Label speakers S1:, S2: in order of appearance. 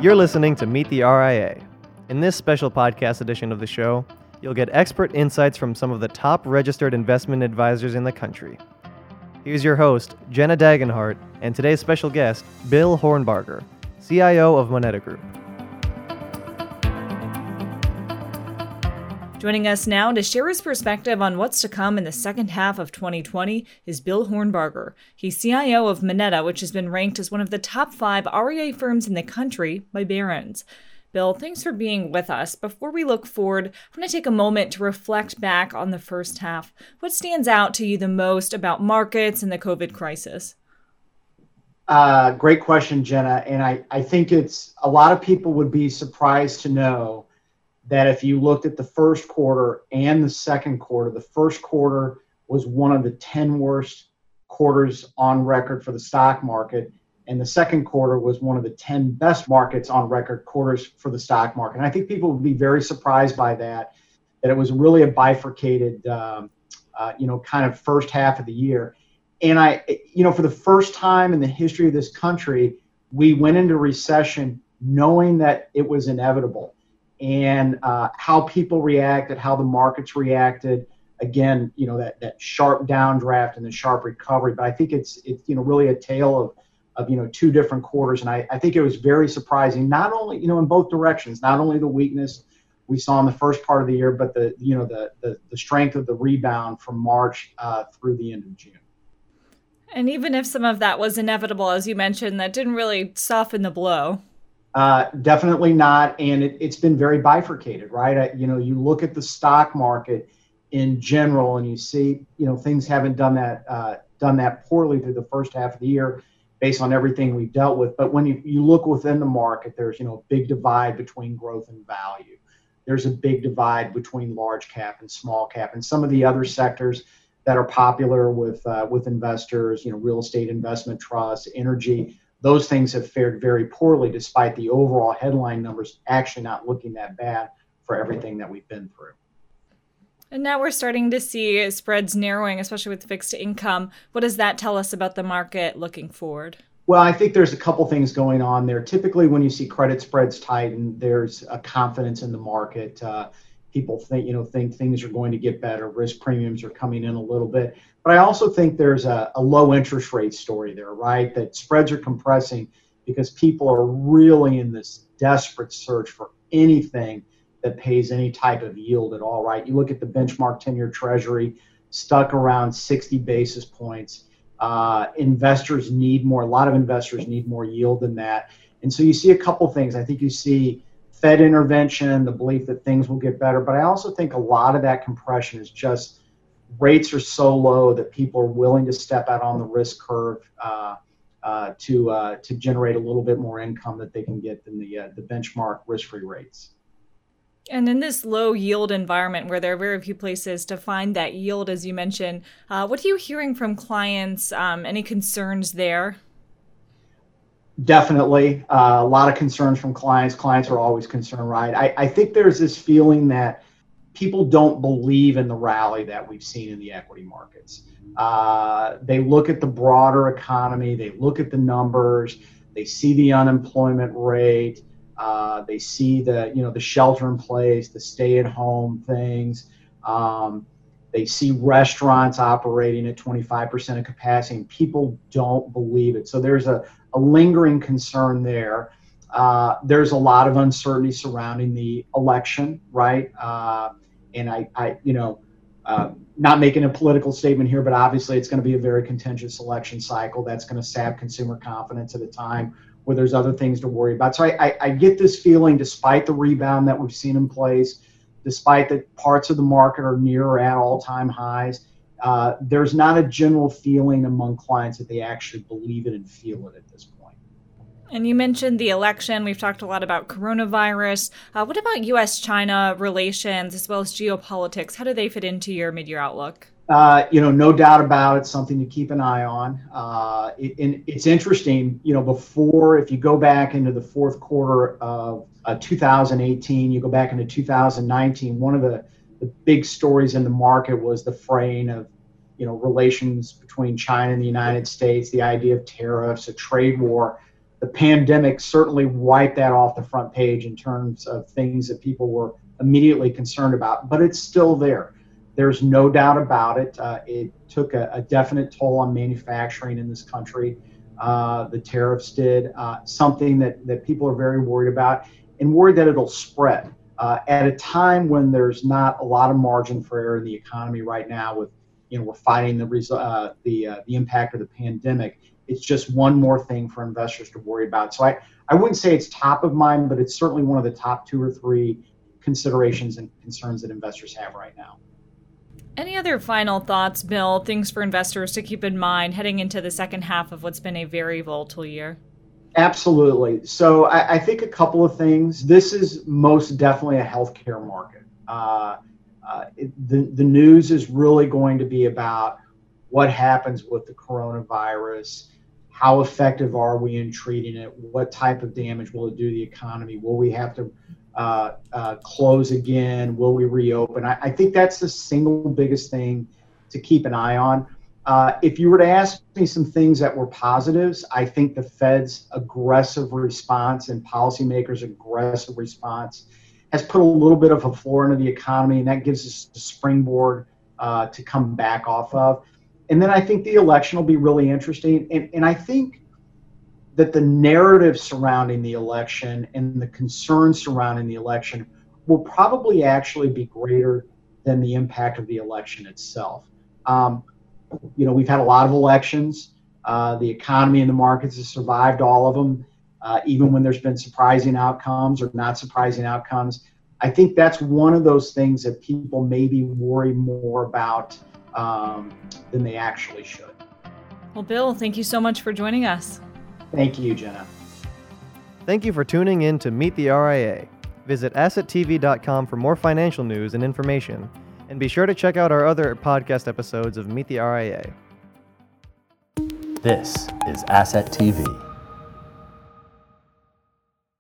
S1: You're listening to Meet the RIA. In this special podcast edition of the show, you'll get expert insights from some of the top registered investment advisors in the country. Here's your host, Jenna Dagenhart, and today's special guest, Bill Hornbarger, CIO of Moneta Group.
S2: Joining us now to share his perspective on what's to come in the second half of 2020 is Bill Hornbarger. He's CIO of Moneta, which has been ranked as one of the top five RIA firms in the country by Barron's. Bill, thanks for being with us. Before we look forward, I want to take a moment to reflect back on the first half. What stands out to you the most about markets and the COVID crisis?
S3: Uh, great question, Jenna. And I, I think it's a lot of people would be surprised to know that if you looked at the first quarter and the second quarter, the first quarter was one of the 10 worst quarters on record for the stock market. And the second quarter was one of the 10 best markets on record quarters for the stock market. And I think people would be very surprised by that, that it was really a bifurcated, um, uh, you know, kind of first half of the year. And I, you know, for the first time in the history of this country, we went into recession knowing that it was inevitable and uh, how people reacted, how the markets reacted. Again, you know that that sharp downdraft and the sharp recovery. But I think it's it's you know really a tale of of you know two different quarters, and I, I think it was very surprising. Not only you know in both directions, not only the weakness we saw in the first part of the year, but the you know the the, the strength of the rebound from March uh, through the end of June.
S2: And even if some of that was inevitable, as you mentioned, that didn't really soften the blow.
S3: Uh, definitely not, and it, has been very bifurcated, right? I, you know, you look at the stock market in general, and you see, you know, things haven't done that uh, done that poorly through the first half of the year, based on everything we've dealt with. But when you, you look within the market, there's you know a big divide between growth and value. There's a big divide between large cap and small cap, and some of the other sectors that are popular with uh, with investors, you know, real estate investment trusts, energy those things have fared very poorly despite the overall headline numbers actually not looking that bad for everything that we've been through.
S2: And now we're starting to see spreads narrowing, especially with fixed income. What does that tell us about the market looking forward?
S3: Well, I think there's a couple things going on there. Typically, when you see credit spreads tighten, there's a confidence in the market. Uh, people think you know think things are going to get better risk premiums are coming in a little bit. But i also think there's a, a, low interest rate story there right? That spreads are compressing because people are really in this desperate search for anything that pays any type of yield at all right? You look at the benchmark 10 year treasury stuck around 60 basis points. Uh, investors need more a lot of investors need more yield than that. And so you see a couple things. I think you see Fed intervention, the belief that things will get better. But I also think a lot of that compression is just rates are so low that people are willing to step out on the risk curve uh, uh, to uh, to generate a little bit more income that they can get than the uh, the benchmark risk-free rates.
S2: And in this low yield environment where there are very few places to find that yield, as you mentioned, uh, what are you hearing from clients? Um, any concerns there?
S3: Definitely. Uh, a lot of concerns from clients. Clients are always concerned, right? I, I think there's this feeling that people don't believe in the rally that we've seen in the equity markets. Uh, they look at the broader economy, they look at the numbers, they see the unemployment rate, uh, they see the you know the shelter in place, the stay at home things. Um, they see restaurants operating at 25% of capacity, and people don't believe it. So there's a, a lingering concern there. Uh, there's a lot of uncertainty surrounding the election, right? Uh, and I, I, you know, uh, not making a political statement here, but obviously it's going to be a very contentious election cycle. That's going to sap consumer confidence at a time where there's other things to worry about. So I, I, I get this feeling, despite the rebound that we've seen in place, despite that parts of the market are near or at all-time highs. Uh, there's not a general feeling among clients that they actually believe it and feel it at this point.
S2: And you mentioned the election. We've talked a lot about coronavirus. Uh, what about U.S. China relations as well as geopolitics? How do they fit into your mid year outlook?
S3: Uh, you know, no doubt about it, something to keep an eye on. Uh, it, and it's interesting, you know, before, if you go back into the fourth quarter of uh, 2018, you go back into 2019, one of the, the big stories in the market was the fraying of, you know, relations between China and the United States, the idea of tariffs, a trade war. the pandemic certainly wiped that off the front page in terms of things that people were immediately concerned about, but it's still there. There's no doubt about it. Uh, it took a, a, definite toll on manufacturing in this country. Uh, the tariffs did uh, something that, that people are very worried about and worried that it'll spread. Uh, at a time when there's not a lot of margin for error in the economy right now, with you know we're fighting the uh, the the impact of the pandemic, it's just one more thing for investors to worry about. So I I wouldn't say it's top of mind, but it's certainly one of the top two or three considerations and concerns that investors have right now.
S2: Any other final thoughts, Bill? Things for investors to keep in mind heading into the second half of what's been a very volatile year?
S3: Absolutely. So I, I think a couple of things. This is most definitely a healthcare market. Uh, uh, it, the, the news is really going to be about what happens with the coronavirus. How effective are we in treating it? What type of damage will it do to the economy? Will we have to uh, uh, close again? Will we reopen? I, I, think that's the single biggest thing to keep an eye on. Uh, if you were to ask me some things that were positives, I think the Fed's aggressive response and policymakers' aggressive response has put a little bit of a floor into the economy, and that gives us a springboard uh, to come back off of. And then I think the election will be really interesting. And, and I think that the narrative surrounding the election and the concerns surrounding the election will probably actually be greater than the impact of the election itself. Um, you know, we've had a lot of elections. Uh, the economy and the markets have survived all of them, uh, even when there's been surprising outcomes or not surprising outcomes. I think that's one of those things that people maybe worry more about um, than they actually should.
S2: Well, Bill, thank you so much for joining us.
S3: Thank you, Jenna.
S1: Thank you for tuning in to Meet the RIA. Visit assettv.com for more financial news and information, and be sure to check out our other podcast episodes of Meet the RIA.
S4: This is Asset TV.